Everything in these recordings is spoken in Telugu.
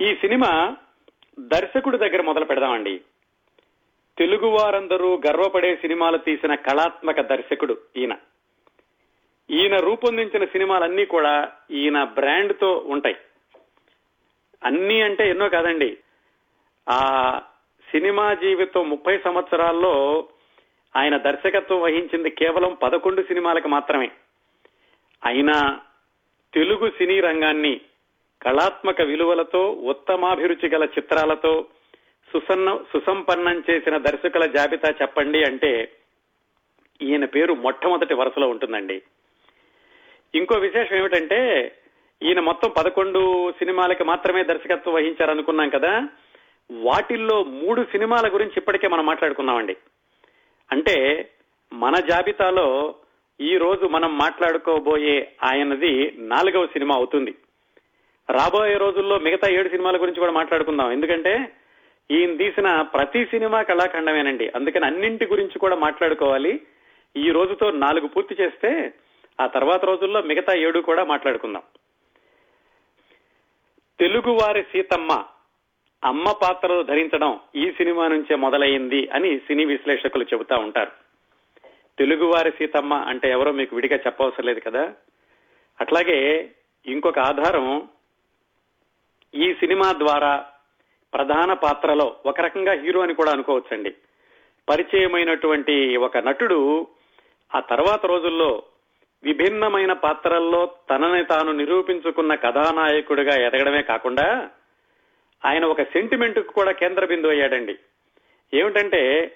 ఈ సినిమా దర్శకుడి దగ్గర మొదలు పెడదామండి. తెలుగు వారందరూ గర్వపడే సినిమాలు తీసిన కళాత్మక దర్శకుడు ఈయన. ఈయన రూపొందించిన సినిమాలన్నీ కూడా ఈయన బ్రాండ్తో ఉంటాయి. అన్ని అంటే ఎన్నో కాదండి. ఆ సినిమా జీవితం ముప్పై సంవత్సరాల్లో ఆయన దర్శకత్వం వహించింది కేవలం పదకొండు సినిమాలకు మాత్రమే. అయినా తెలుగు సినీ రంగాన్ని కళాత్మక విలువలతో ఉత్తమాభిరుచి గల చిత్రాలతో సుసన్న సుసంపన్నం చేసిన దర్శకుల జాబితా చెప్పండి అంటే ఈయన పేరు మొట్టమొదటి వరుసలో ఉంటుందండి. ఇంకో విశేషం ఏమిటంటే ఈయన మొత్తం పదకొండు సినిమాలకి మాత్రమే దర్శకత్వం వహించారనుకున్నాం కదా వాటిల్లో మూడు సినిమాల గురించి ఇప్పటికే మనం మాట్లాడుకున్నామండి. అంటే మన జాబితాలో ఈ రోజు మనం మాట్లాడుకోబోయే ఆయనది నాలుగవ సినిమా అవుతుంది. రాబోయే రోజుల్లో మిగతా ఏడు సినిమాల గురించి కూడా మాట్లాడుకుందాం. ఎందుకంటే ఈయన తీసిన ప్రతి సినిమా కళాఖండమేనండి. అందుకని అన్నింటి గురించి కూడా మాట్లాడుకోవాలి. ఈ రోజుతో నాలుగు పూర్తి చేస్తే ఆ తర్వాత రోజుల్లో మిగతా ఏడు కూడా మాట్లాడుకుందాం. తెలుగువారి సీతమ్మ అమ్మ పాత్రలు ధరించడం ఈ సినిమా నుంచే మొదలైంది అని సినీ విశ్లేషకులు చెబుతా ఉంటారు. తెలుగువారి సీతమ్మ అంటే ఎవరో మీకు విడిగా చెప్పవసరం లేదు కదా? అట్లాగే ఇంకొక ఆధారం ఈ సినిమా ద్వారా ప్రధాన పాత్రలో ఒక రకంగా హీరో అని కూడా అనుకోవచ్చండి. పరిచయమైనటువంటి ఒక నటుడు ఆ తర్వాత రోజుల్లో విభిన్నమైన పాత్రల్లో తనని తాను నిరూపించుకున్న కథానాయకుడిగా ఎదగడమే కాకుండా ఆయన ఒక సెంటిమెంట్ కూడా కేంద్ర బిందువు అయ్యాడండి. ఏమిటంటే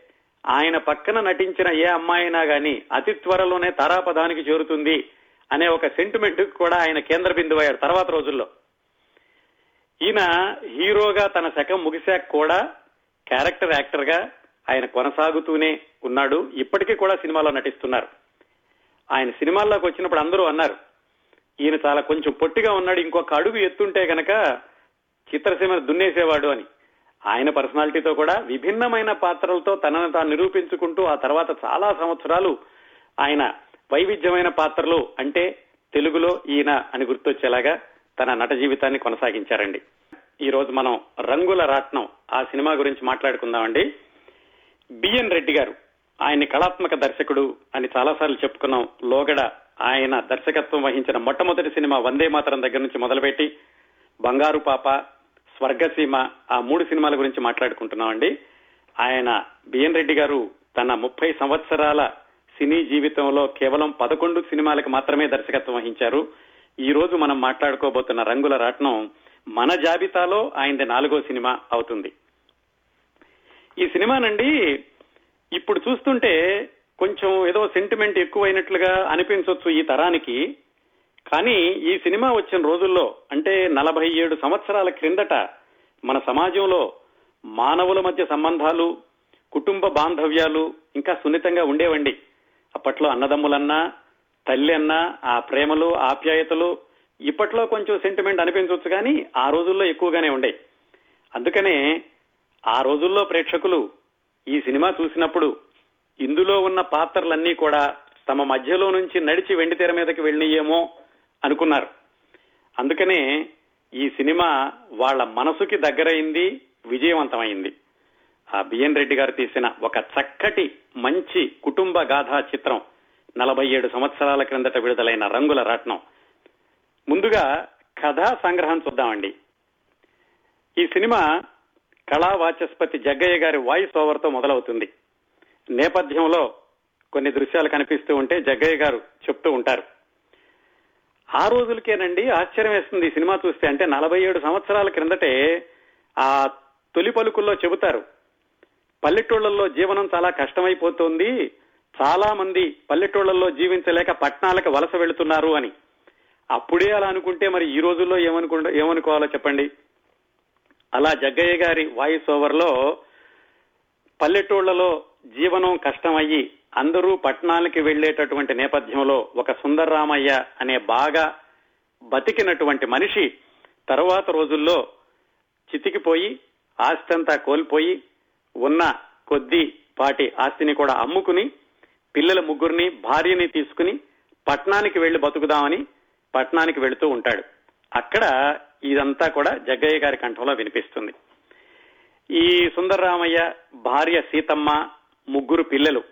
ఆయన పక్కన నటించిన ఏ అమ్మాయినా గాని అతి త్వరలోనే తారాపదానికి చేరుతుంది అనే ఒక సెంటిమెంట్ కూడా ఆయన కేంద్ర బిందువు అయ్యాడు తర్వాత రోజుల్లో. ఈయన హీరోగా తన శకం ముగిశాక కూడా క్యారెక్టర్ యాక్టర్గా ఆయన కొనసాగుతూనే ఉన్నాడు. ఇప్పటికీ కూడా సినిమాలో నటిస్తున్నారు. ఆయన సినిమాల్లోకి వచ్చినప్పుడు అందరూ అన్నారు ఈయన చాలా కొంచెం పొట్టిగా ఉన్నాడు ఇంకొక అడుగు ఎత్తుంటే గనక చిత్రసీమను దున్నేసేవాడు అని. ఆయన పర్సనాలిటీతో కూడా విభిన్నమైన పాత్రలతో తనను తాను నిరూపించుకుంటూ ఆ తర్వాత చాలా సంవత్సరాలు ఆయన వైవిధ్యమైన పాత్రలు అంటే తెలుగులో ఈయన అని గుర్తొచ్చేలాగా తన నట జీవితాన్ని కొనసాగించారండి. ఈ రోజు మనం రంగుల రాట్నం ఆ సినిమా గురించి మాట్లాడుకుందామండి. బిఎన్ రెడ్డి గారు ఆయన్ని కళాత్మక దర్శకుడు అని చాలాసార్లు చెప్పుకున్నాం. లోగడ ఆయన దర్శకత్వం వహించిన మొట్టమొదటి సినిమా వందే మాతరం దగ్గర నుంచి మొదలుపెట్టి బంగారు పాప స్వర్గసీమ ఆ మూడు సినిమాల గురించి మాట్లాడుకుంటున్నామండి. ఆయన బిఎన్ రెడ్డి గారు తన ముప్పై సంవత్సరాల సినీ జీవితంలో కేవలం పదకొండు సినిమాలకు మాత్రమే దర్శకత్వం వహించారు. ఈ రోజు మనం మాట్లాడుకోబోతున్న రంగుల రాట్నం మన జాబితాలో ఆయనది నాలుగో సినిమా అవుతుంది. ఈ సినిమానండి ఇప్పుడు చూస్తుంటే కొంచెం ఏదో సెంటిమెంట్ ఎక్కువైనట్లుగా అనిపించవచ్చు ఈ తరానికి. కానీ ఈ సినిమా వచ్చిన రోజుల్లో అంటే నలభై ఏడు సంవత్సరాల క్రిందట మన సమాజంలో మానవుల మధ్య సంబంధాలు కుటుంబ బాంధవ్యాలు ఇంకా సున్నితంగా ఉండేవండి. అప్పట్లో అన్నదమ్ములన్నా తల్లి అన్నా ఆ ప్రేమలు ఆప్యాయతలు ఇప్పట్లో కొంచెం సెంటిమెంట్ అనిపించవచ్చు కానీ ఆ రోజుల్లో ఎక్కువగానే ఉండే అందుకనే ఆ రోజుల్లో ప్రేక్షకులు ఈ సినిమా చూసినప్పుడు ఇందులో ఉన్న పాత్రలన్నీ కూడా తమ మధ్యలో నుంచి నడిచి వెండి తెర మీదకి వెళ్ళియేమో అనుకున్నారు. అందుకనే ఈ సినిమా వాళ్ళ మనసుకి దగ్గరైంది విజయవంతమైంది. ఆ బిఎన్ రెడ్డి గారు తీసిన ఒక చక్కటి మంచి కుటుంబ గాథా చిత్రం నలభై ఏడు సంవత్సరాల క్రిందట విడుదలైన రంగుల రత్నం. ముందుగా కథా సంగ్రహం చూద్దామండి. ఈ సినిమా కళా వాచస్పతి జగ్గయ్య గారి వాయిస్ ఓవర్తో మొదలవుతుంది. నేపథ్యంలో కొన్ని దృశ్యాలు కనిపిస్తూ ఉంటే జగ్గయ్య గారు చెప్తూ ఉంటారు. ఆ రోజులకేనండి ఆశ్చర్యం వేస్తుంది ఈ సినిమా చూస్తే. అంటే నలభై ఏడు సంవత్సరాల క్రిందటే ఆ తొలి పలుకుల్లో చెబుతారు. పల్లెటూళ్ళలో జీవనం చాలా కష్టమైపోతుంది. చాలా మంది పల్లెటూళ్ళలో జీవించలేక పట్టణాలకు వలస వెళుతున్నారు అని. అప్పుడే అలా అనుకుంటే మరి ఈ రోజుల్లో ఏమనుకు ఏమనుకోవాలో చెప్పండి? అలా జగ్గయ్య గారి వాయిస్ ఓవర్లో పల్లెటూళ్ళలో జీవనం కష్టమయ్యి అందరూ పట్టణాలకి వెళ్ళేటటువంటి నేపథ్యంలో ఒక సుందర్రామయ్య అనే బాగా బతికినటువంటి మనిషి తరువాత రోజుల్లో చితికిపోయి ఆస్తంతా కోల్పోయి ఉన్న కొద్ది పాటి ఆస్తిని కూడా అమ్ముకుని పిల్లల ముగ్గురిని భార్యని తీసుకుని పట్నానికి వెళ్ళి బతుకుదామని పట్నానికి వెళుతూ ఉంటాడు. అక్కడ ఇదంతా కూడా జగ్గయ్య గారి కంఠంలో వినిపిస్తుంది. ఈ సుందరరామయ్య భార్య సీతమ్మ ముగ్గురు పిల్లలు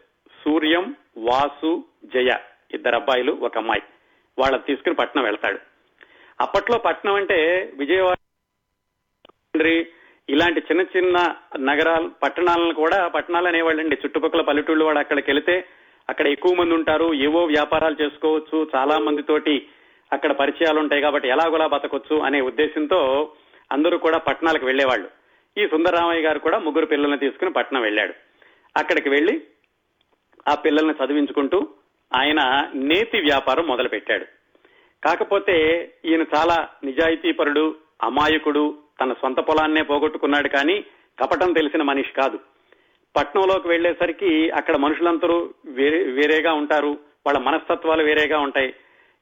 సూర్యం వాసు జయ ఇద్దరు అబ్బాయిలు ఒక అమ్మాయి. వాళ్ళని తీసుకుని పట్నం వెళ్తాడు. అప్పట్లో పట్నం అంటే విజయవాడ ఇలాంటి చిన్న చిన్న నగరాలు పట్టణాలను కూడా పట్టణాలు అనేవాళ్ళండి. చుట్టుపక్కల పల్లెటూళ్ళు వాడు అక్కడికి వెళితే అక్కడ ఎక్కువ మంది ఉంటారు ఏవో వ్యాపారాలు చేసుకోవచ్చు చాలా మందితోటి అక్కడ పరిచయాలు ఉంటాయి కాబట్టి ఎలాగోలా బతకొచ్చు అనే ఉద్దేశంతో అందరూ కూడా పట్టణాలకు వెళ్ళేవాళ్ళు ఈ సుందరరామయ్య గారు కూడా ముగ్గురు పిల్లల్ని తీసుకుని పట్నం వెళ్ళాడు. అక్కడికి వెళ్ళి ఆ పిల్లల్ని చదివించుకుంటూ ఆయన నేతి వ్యాపారం మొదలుపెట్టాడు. కాకపోతే ఈయన చాలా నిజాయితీపరుడు అమాయకుడు తన సొంత పొలాన్నే పోగొట్టుకున్నాడు కానీ కపటం తెలిసిన మనిషి కాదు. పట్నంలోకి వెళ్ళేసరికి అక్కడ మనుషులందరూ వేరే వేరేగా ఉంటారు. వాళ్ళ మనస్తత్వాలు వేరేగా ఉంటాయి.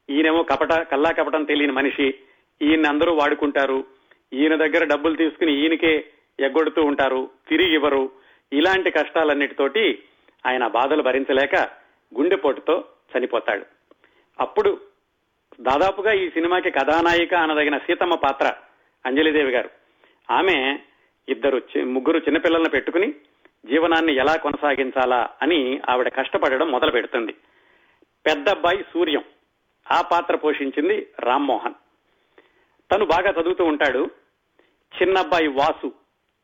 ఈయనేమో కపట కల్లా కపటం తెలియని మనిషి. ఈయన అందరూ వాడుకుంటారు. ఈయన దగ్గర డబ్బులు తీసుకుని ఈయనకే ఎగ్గొడుతూ ఉంటారు. తిరిగి ఇవ్వరు. ఇలాంటి కష్టాలన్నిటితోటి ఆయన బాధలు భరించలేక గుండెపోటుతో చనిపోతాడు. అప్పుడు దాదాపుగా ఈ సినిమాకి కథానాయిక అనదగిన సీతమ్మ పాత్ర అంజలిదేవి గారు. ఆమె ఇద్దరు ముగ్గురు చిన్నపిల్లలను పెట్టుకుని జీవనాన్ని ఎలా కొనసాగించాలా అని ఆవిడ కష్టపడడం మొదలు పెడుతుంది పెద్దబ్బాయి సూర్యం ఆ పాత్ర పోషించింది రామ్మోహన్. తను బాగా చదువుతూ ఉంటాడు. చిన్నబ్బాయి వాసు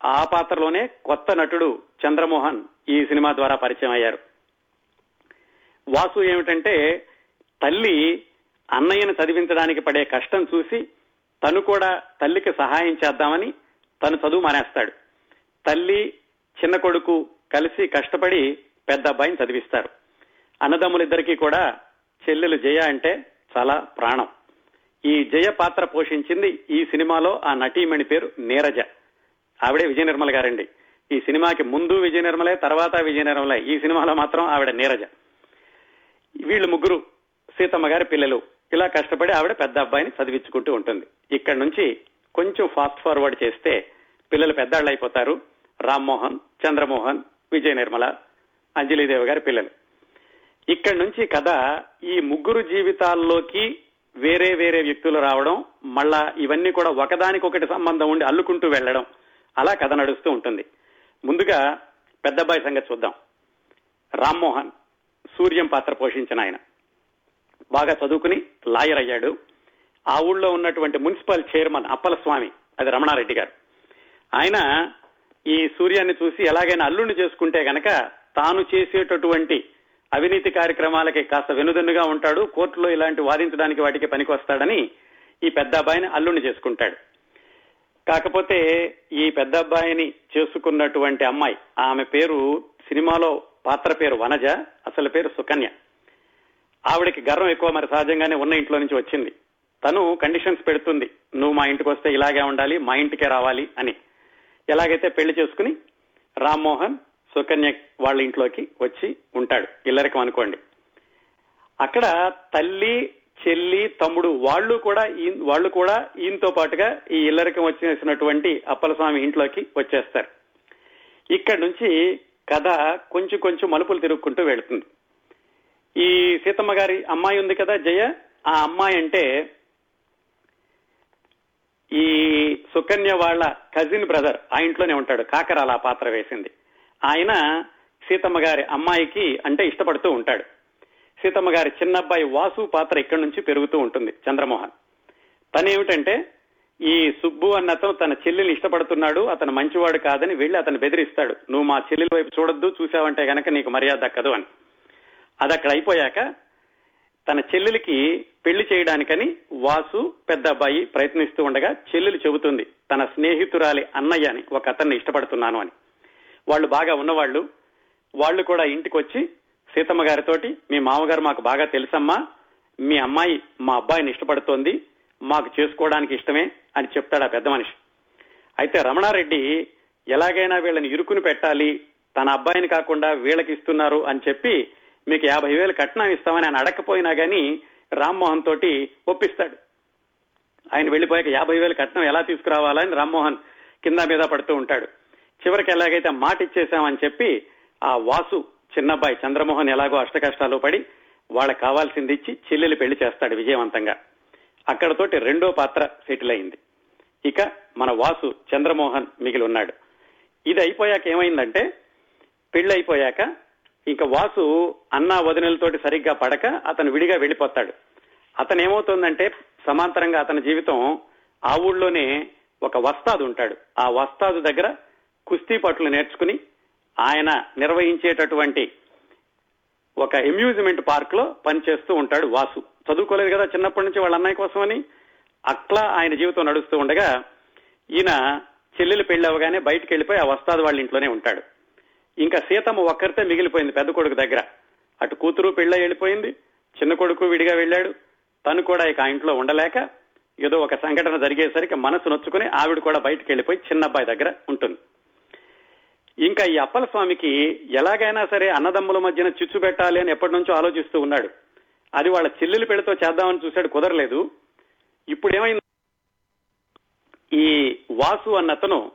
ఆ పాత్రలోనే కొత్త నటుడు చంద్రమోహన్ ఈ సినిమా ద్వారా పరిచయం అయ్యారు. వాసు ఏమిటంటే తల్లి అన్నయ్యను చదివించడానికి పడే కష్టం చూసి తను కూడా తల్లికి సహాయం చేద్దామని తను చదువు మానేస్తాడు. తల్లి చిన్న కొడుకు కలిసి కష్టపడి పెద్ద అబ్బాయిని చదివిస్తారు. అన్నదమ్ములిద్దరికీ కూడా చెల్లెలు జయ అంటే చాలా ప్రాణం. ఈ జయ పాత్ర పోషించింది ఈ సినిమాలో ఆ నటీమణి పేరు నీరజ. ఆవిడే విజయ నిర్మల గారండి. ఈ సినిమాకి ముందు విజయ నిర్మలే తర్వాత విజయ నిర్మలే ఈ సినిమాలో మాత్రం ఆవిడ నీరజ. వీళ్ళు ముగ్గురు సీతమ్మ గారి పిల్లలు. ఇలా కష్టపడి ఆవిడ పెద్ద అబ్బాయిని చదివించుకుంటూ ఉంటుంది. ఇక్కడ నుంచి కొంచెం ఫాస్ట్ ఫార్వర్డ్ చేస్తే పిల్లలు పెద్దాళ్ళు అయిపోతారు రామ్మోహన్ చంద్రమోహన్ విజయ నిర్మల అంజలిదేవి గారి పిల్లలు. ఇక్కడి నుంచి కథ ఈ ముగ్గురు జీవితాల్లోకి వేరే వేరే వ్యక్తులు రావడం మళ్ళా ఇవన్నీ కూడా ఒకదానికొకటి సంబంధం ఉండి అల్లుకుంటూ వెళ్ళడం అలా కథ నడుస్తూ ఉంటుంది. ముందుగా పెద్దబ్బాయి సంగతి చూద్దాం. రామ్మోహన్ సూర్యం పాత్ర పోషించిన ఆయన. బాగా చదువుకుని లాయర్ అయ్యాడు. ఆ ఊళ్ళో ఉన్నటువంటి మున్సిపల్ చైర్మన్ అప్పలస్వామి అది రమణారెడ్డి గారు. ఆయన ఈ సూర్యాన్ని చూసి ఎలాగైనా అల్లుడిని చేసుకుంటే గనక తాను చేసేటటువంటి అవినీతి కార్యక్రమాలకి కాస్త వెనుదన్నుగా ఉంటాడు కోర్టులో ఇలాంటి వాదించడానికి వాటికి పనికి వస్తాడని ఈ పెద్ద అబ్బాయిని అల్లుని చేసుకుంటాడు. కాకపోతే ఈ పెద్ద అబ్బాయిని చేసుకున్నటువంటి అమ్మాయి ఆమె పేరు సినిమాలో పాత్ర పేరు వనజ అసలు పేరు సుకన్య. ఆవిడకి గర్వం ఎక్కువ మరి సహజంగానే ఉన్న ఇంట్లో నుంచి వచ్చింది. తను కండిషన్స్ పెడుతుంది నువ్వు మా ఇంటికి వస్తే ఇలాగే ఉండాలి మా ఇంటికే రావాలి అని. ఎలాగైతే పెళ్ళి చేసుకుని రామ్మోహన్ సుకన్య వాళ్ళ ఇంట్లోకి వచ్చి ఉంటాడు. ఇల్లరికం అనుకోండి. అక్కడ తల్లి చెల్లి తమ్ముడు వాళ్ళు కూడా వాళ్ళు కూడా ఈయనతో పాటుగా ఈ ఇల్లరికం వచ్చేసినటువంటి అప్పలస్వామి ఇంట్లోకి వచ్చేస్తారు. ఇక్కడ నుంచి కథ కొంచెం కొంచెం మలుపులు తిరుగుకుంటూ వెళుతుంది. ఈ సీతమ్మ గారి అమ్మాయి ఉంది కదా జయ? ఆ అమ్మాయి అంటే ఈ సుకన్య వాళ్ళ కజిన్ బ్రదర్ ఆ ఇంట్లోనే ఉంటాడు. కాకరాల పాత్ర వేసింది. ఆయన సీతమ్మ గారి అమ్మాయికి అంటే ఇష్టపడుతూ ఉంటాడు. సీతమ్మ గారి చిన్నబ్బాయి వాసు పాత్ర ఇక్కడి నుంచి పెరుగుతూ ఉంటుంది చంద్రమోహన్. తనేమిటంటే ఈ సుబ్బు అన్నతో తన చెల్లెల్ని ఇష్టపడుతున్నాడు అతను మంచివాడు కాదని వెళ్ళి అతను బెదిరిస్తాడు. నువ్వు మా చెల్లెల వైపు చూడొద్దు చూసావంటే గనక నీకు మర్యాద దక్కదు అని. అది అక్కడ అయిపోయాక తన చెల్లెలికి పెళ్ళి చేయడానికని వాసు పెద్ద అబ్బాయి ప్రయత్నిస్తూ ఉండగా చెల్లెలు చెబుతుంది తన స్నేహితురాలి అన్నయ్య అని ఒక అతన్ని ఇష్టపడుతున్నాను అని. వాళ్ళు బాగా ఉన్నవాళ్ళు వాళ్ళు కూడా ఇంటికి వచ్చి సీతమ్మ గారితోటి మీ మామగారు మాకు బాగా తెలుసమ్మా. మీ అమ్మాయి మా అబ్బాయిని ఇష్టపడుతోంది. మాకు చేసుకోవడానికి ఇష్టమే అని చెప్తాడు ఆ పెద్ద మనిషి. అయితే రమణారెడ్డి ఎలాగైనా వీళ్ళని ఇరుకుని పెట్టాలి. తన అబ్బాయిని కాకుండా వీళ్ళకి ఇస్తున్నారు అని చెప్పి మీకు యాభై వేలు కట్నం ఇస్తామని ఆయన అడగకపోయినా కానీ రామ్మోహన్ తోటి ఒప్పిస్తాడు. ఆయన వెళ్ళిపోయాక యాభై వేలు కట్నం ఎలా తీసుకురావాలని రామ్మోహన్ కింద మీద పడుతూ ఉంటాడు. చివరికి ఎలాగైతే మాట ఇచ్చేశామని చెప్పి ఆ వాసు చిన్నబ్బాయి చంద్రమోహన్ ఎలాగో అష్ట కష్టాలు పడి వాళ్ళకి కావాల్సింది ఇచ్చి చెల్లెలు పెళ్ళి చేస్తాడు విజయవంతంగా. అక్కడతోటి రెండో పాత్ర సెటిల్ అయింది. ఇక మన వాసు చంద్రమోహన్ మిగిలి ఉన్నాడు. ఇది అయిపోయాక ఏమైందంటే పెళ్ళి అయిపోయాక ఇంకా వాసు అన్న వదినలతోటి సరిగ్గా పడక అతను విడిగా వెళ్ళిపోతాడు. అతను ఏమవుతుందంటే సమాంతరంగా అతని జీవితం ఆ ఊళ్ళోనే ఒక వస్తాదు ఉంటాడు. ఆ వస్తాదు దగ్గర కుస్తీ పట్లు నేర్చుకుని ఆయన నిర్వహించేటటువంటి ఒక అమ్యూజ్మెంట్ పార్క్లో పనిచేస్తూ ఉంటాడు వాసు. చదువుకోలేదు కదా చిన్నప్పటి నుంచి వాళ్ళ అన్నయ్య కోసమని? అట్లా ఆయన జీవితం నడుస్తూ ఉండగా ఈయన చెల్లెలు పెళ్ళి అవగానే బయటికి వెళ్ళిపోయి ఆ వస్తాదు వాళ్ళ ఇంట్లోనే ఉంటాడు. ఇంకా సీతమ్మ ఒక్కరితే మిగిలిపోయింది పెద్ద కొడుకు దగ్గర. అటు కూతురు పెళ్ళ వెళ్ళిపోయింది చిన్న కొడుకు విడిగా వెళ్ళాడు. తను కూడా ఇక ఆ ఇంట్లో ఉండలేక ఏదో ఒక సంఘటన జరిగేసరికి మనసు నొచ్చుకుని ఆవిడ కూడా బయటికి వెళ్ళిపోయి చిన్న అబ్బాయి దగ్గర ఉంటుంది. ఇంకా ఈ అప్పల స్వామికి ఎలాగైనా సరే అన్నదమ్ముల మధ్యన చిచ్చు పెట్టాలి అని ఎప్పటి నుంచో ఆలోచిస్తూ ఉన్నాడు. అది వాళ్ళ చెల్లెలు పెళ్ళితో చేద్దామని చూశాడు కుదరలేదు. ఇప్పుడు ఏమైంది ఈ వాసు అన్నతను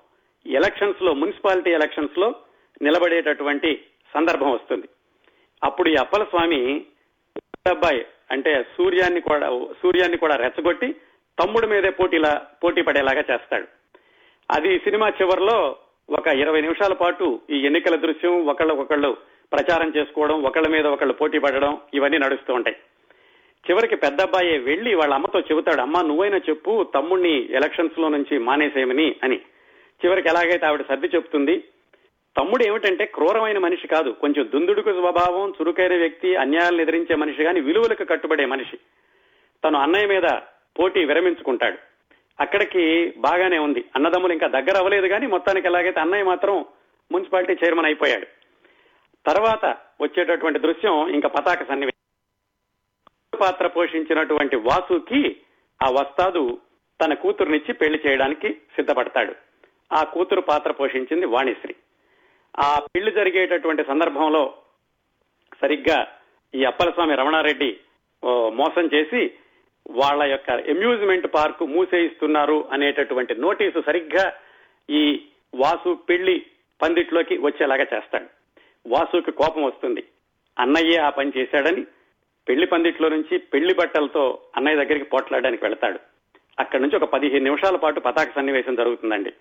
ఎలక్షన్స్లో మున్సిపాలిటీ ఎలక్షన్స్లో నిలబడేటటువంటి సందర్భం వస్తుంది. అప్పుడు ఈ అప్పల స్వామి అబ్బాయి అంటే సూర్యాన్ని కూడా సూర్యాన్ని కూడా రెచ్చగొట్టి తమ్ముడి మీదే పోటీలా పోటీ పడేలాగా చేస్తాడు. అది సినిమా చివరిలో ఒక ఇరవై నిమిషాల పాటు ఈ ఎన్నికల దృశ్యం ఒకళ్ళు ఒకళ్ళు ప్రచారం చేసుకోవడం ఒకళ్ళ మీద ఒకళ్ళు పోటీ పడడం ఇవన్నీ నడుస్తూ ఉంటాయి. చివరికి పెద్ద అబ్బాయి వెళ్ళి వాళ్ళ అమ్మతో చెబుతాడు అమ్మ నువ్వైనా చెప్పు తమ్ముడిని ఎలక్షన్స్లో నుంచి మానేసేయమని అని. చివరికి ఎలాగైతే ఆవిడ సర్ది చెప్తుంది తమ్ముడు ఏమిటంటే క్రూరమైన మనిషి కాదు. కొంచెం దుందుడుకు స్వభావం చురుకైన వ్యక్తి అన్యాయాలను ఎదిరించే మనిషి కానీ విలువలకు కట్టుబడే మనిషి. తను అన్నయ్య మీద పోటీ విరమించుకుంటాడు. అక్కడికి బాగానే ఉంది. అన్నదమ్ములు ఇంకా దగ్గర అవ్వలేదు కానీ మొత్తానికి ఎలాగైతే అన్నయ్య మాత్రం మున్సిపాలిటీ చైర్మన్ అయిపోయాడు. తర్వాత వచ్చేటటువంటి దృశ్యం ఇంకా పతాక సన్నివేశం. పాత్ర పోషించినటువంటి వాసుకి ఆ వస్తాదు తన కూతురునిచ్చి పెళ్ళి చేయడానికి సిద్ధపడతాడు. ఆ కూతురు పాత్ర పోషించింది వాణిశ్రీ. ఆ పెళ్ళి జరిగేటటువంటి సందర్భంలో సరిగ్గా ఈ అప్పలస్వామి రమణారెడ్డి మోసం చేసి వాళ్ళ యొక్క అమ్యూజ్మెంట్ పార్క్ మూసేయిస్తున్నారు అనేటటువంటి నోటీసు సరిగ్గా ఈ వాసు పెళ్ళి పందిట్లోకి వచ్చేలాగా చేస్తాడు. వాసుకి కోపం వస్తుంది. అన్నయ్యే ఆ పని చేశాడని పెళ్ళి పందిట్లో నుంచి పెళ్ళి బట్టలతో అన్నయ్య దగ్గరికి పోట్లాడడానికి వెళ్తాడు. అక్కడి నుంచి ఒక పదిహేను నిమిషాల పాటు పతాక సన్నివేశం జరుగుతుందండి.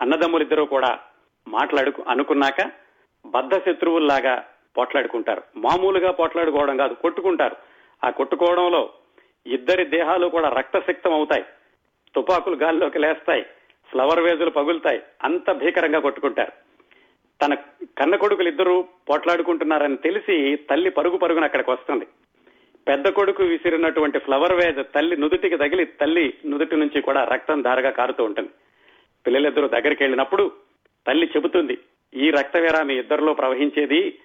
అన్నదమ్ములిద్దరూ కూడా మాట్లాడుకు అనుకున్నాక బద్ధ శత్రువుల్లాగా పోట్లాడుకుంటారు. మామూలుగా పోట్లాడుకోవడం కాదు కొట్టుకుంటారు. ఆ కొట్టుకోవడంలో ఇద్దరి దేహాలు కూడా రక్తసిక్తం అవుతాయి తుపాకులు గాల్లోకి లేస్తాయి ఫ్లవర్ వేజులు పగులుతాయి అంత భీకరంగా కొట్టుకుంటారు. తన కన్న కొడుకులు ఇద్దరు పోట్లాడుకుంటున్నారని తెలిసి తల్లి పరుగు పరుగున అక్కడికి వస్తుంది. పెద్ద కొడుకు విసిరినటువంటి ఫ్లవర్ వేజ్ తల్లి నుదుటికి తగిలి తల్లి నుదుటి నుంచి కూడా రక్తం ధారగా కారుతూ ఉంటుంది. పిల్లలిద్దరూ దగ్గరికి వెళ్ళినప్పుడు తల్లి చెబుతుంది ఈ రక్తవేరా మీ ఇద్దరిలో ప్రవహించేది?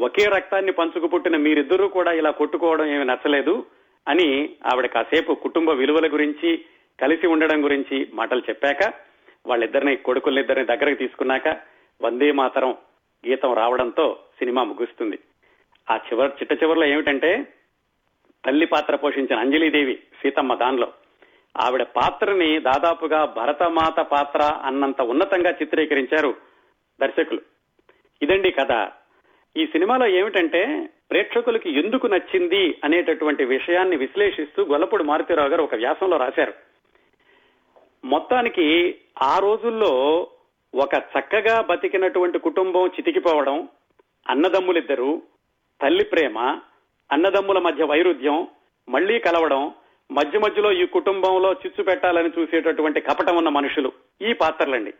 ఒకే రక్తాన్ని పంచుకు పుట్టిన మీరిద్దరూ కూడా ఇలా కొట్టుకోవడం ఏమి నచ్చలేదు? అని ఆవిడ కాసేపు కుటుంబ విలువల గురించి కలిసి ఉండడం గురించి మాటలు చెప్పాక వాళ్ళిద్దరిని కొడుకులిద్దరిని దగ్గరకు తీసుకున్నాక వందే మాతరం గీతం రావడంతో సినిమా ముగుస్తుంది. ఆ చివరి చిట్ట చివరిలో ఏమిటంటే తల్లి పాత్ర పోషించిన అంజలీదేవి సీతమ్మ దానిలో. ఆవిడ పాత్రని దాదాపుగా భరతమాత పాత్ర అన్నంత ఉన్నతంగా చిత్రీకరించారు దర్శకులు. ఇదండి కథ. ఈ సినిమాలో ఏమిటంటే ప్రేక్షకులకి ఎందుకు నచ్చింది అనేటటువంటి విషయాన్ని విశ్లేషిస్తూ గొల్లపూడి మారుతీరావు గారు ఒక వ్యాసంలో రాశారు. మొత్తానికి ఆ రోజుల్లో ఒక చక్కగా బతికినటువంటి కుటుంబం చితికిపోవడం అన్నదమ్ములిద్దరు తల్లి ప్రేమ అన్నదమ్ముల మధ్య వైరుధ్యం మళ్ళీ కలవడం మధ్య మధ్యలో ఈ కుటుంబంలో చిచ్చు పెట్టాలని చూసేటటువంటి కపటం ఉన్న మనుషులు ఈ పాత్రలండి.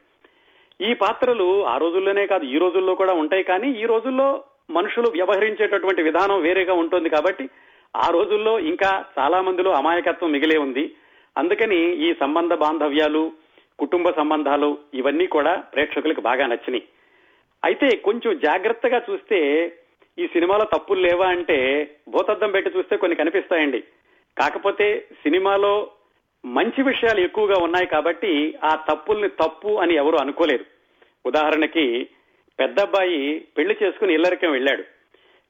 ఈ పాత్రలు ఆ రోజుల్లోనే కాదు ఈ రోజుల్లో కూడా ఉంటాయి కానీ ఈ రోజుల్లో మనుషులు వ్యవహరించేటటువంటి విధానం వేరేగా ఉంటుంది కాబట్టి ఆ రోజుల్లో ఇంకా చాలా మందిలో అమాయకత్వం మిగిలే ఉంది. అందుకని ఈ సంబంధ బాంధవ్యాలు కుటుంబ సంబంధాలు ఇవన్నీ కూడా ప్రేక్షకులకు బాగా నచ్చినాయి. అయితే కొంచెం జాగ్రత్తగా చూస్తే ఈ సినిమాలో తప్పులు లేవా అంటే భూతద్దం పెట్టి చూస్తే కొన్ని కనిపిస్తాయండి. కాకపోతే సినిమాలో మంచి విషయాలు ఎక్కువగా ఉన్నాయి కాబట్టి ఆ తప్పుల్ని తప్పు అని ఎవరు అనుకోలేదు ఉదాహరణకి పెద్దబ్బాయి పెళ్ళి చేసుకుని ఇల్లరికం వెళ్ళాడు.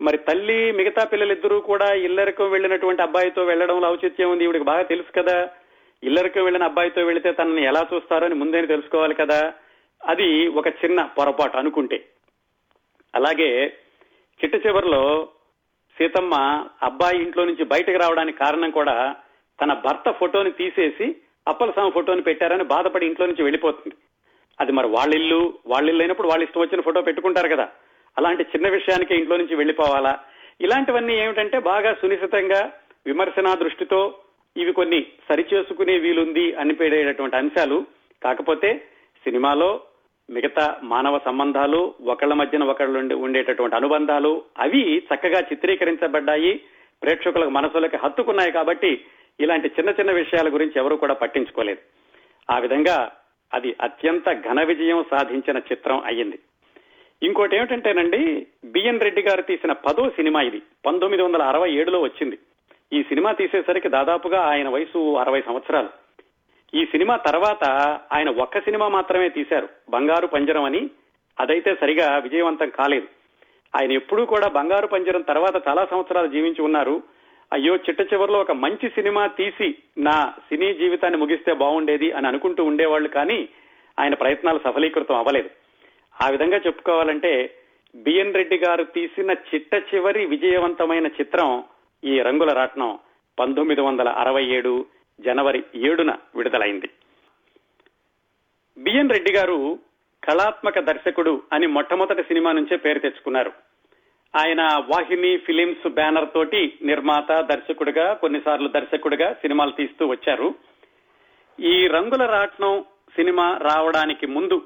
మరి తల్లి మిగతా పిల్లలిద్దరూ కూడా ఇల్లరికం వెళ్ళినటువంటి అబ్బాయితో వెళ్ళడంలో ఔచిత్యం ఉంది. ఈవిడికి బాగా తెలుసు కదా. ఇల్లరికం వెళ్ళిన అబ్బాయితో వెళితే తనని ఎలా చూస్తారో అని ముందే తెలుసుకోవాలి కదా. అది ఒక చిన్న పొరపాటు అనుకుంటే. అలాగే చిట్ట చివరిలో సీతమ్మ అబ్బాయి ఇంట్లో నుంచి బయటకు రావడానికి కారణం కూడా తన భర్త ఫోటోని తీసేసి అప్పలస్వామి ఫోటోని పెట్టారని బాధపడి ఇంట్లో నుంచి వెళ్ళిపోతుంది. అది మరి వాళ్ళ ఇల్లు వాళ్ళ ఇల్లు అయినప్పుడు వాళ్ళు ఇష్టం వచ్చిన ఫోటో పెట్టుకుంటారు కదా. అలాంటి చిన్న విషయానికి ఇంట్లో నుంచి వెళ్ళిపోవాలా? ఇలాంటివన్నీ ఏమిటంటే బాగా సునిశ్చితంగా విమర్శనా దృష్టితో ఇవి కొన్ని సరిచేసుకునే వీలుంది అనిపేటటువంటి అంశాలు. కాకపోతే సినిమాలో మిగతా మానవ సంబంధాలు ఒకళ్ళ మధ్యన ఒకళ్ళు ఉండేటటువంటి అనుబంధాలు అవి చక్కగా చిత్రీకరించబడ్డాయి. ప్రేక్షకులకు మనసులకి హత్తుకున్నాయి కాబట్టి ఇలాంటి చిన్న చిన్న విషయాల గురించి ఎవరు కూడా పట్టించుకోలేదు. ఆ విధంగా అది అత్యంత ఘన విజయం సాధించిన చిత్రం అయ్యింది. ఇంకోటి ఏమిటంటేనండి బిఎన్ రెడ్డి గారు తీసిన పదో సినిమా ఇది. పంతొమ్మిది వందల అరవై ఏడులో వచ్చింది. ఈ సినిమా తీసేసరికి దాదాపుగా ఆయన వయసు అరవై సంవత్సరాలు. ఈ సినిమా తర్వాత ఆయన ఒక్క సినిమా మాత్రమే తీశారు. బంగారు పంజరం అని. అదైతే సరిగా విజయవంతం కాలేదు. ఆయన ఎప్పుడూ కూడా బంగారు పంజరం తర్వాత చాలా సంవత్సరాలు జీవించి ఉన్నారు. అయ్యో చిట్ట చివరిలో ఒక మంచి సినిమా తీసి నా సినీ జీవితాన్ని ముగిస్తే బాగుండేది అని అనుకుంటూ ఉండేవాళ్ళు కానీ ఆయన ప్రయత్నాలు సఫలీకృతం అవ్వలేదు. ఆ విధంగా చెప్పుకోవాలంటే బిఎన్ రెడ్డి గారు తీసిన చిట్ట చివరి విజయవంతమైన చిత్రం ఈ రంగుల రాట్నం పంతొమ్మిది వందల అరవై ఏడు జనవరి ఏడున విడుదలైంది. బిఎన్ రెడ్డి గారు కళాత్మక దర్శకుడు అని మొట్టమొదటి సినిమా నుంచే పేరు తెచ్చుకున్నారు. ఆయన వాహిని ఫిలిమ్స్ బ్యానర్ తోటి నిర్మాత దర్శకుడిగా కొన్నిసార్లు దర్శకుడిగా సినిమాలు తీస్తూ వచ్చారు. ఈ రంగుల రాట్నం సినిమా రావడానికి ముందు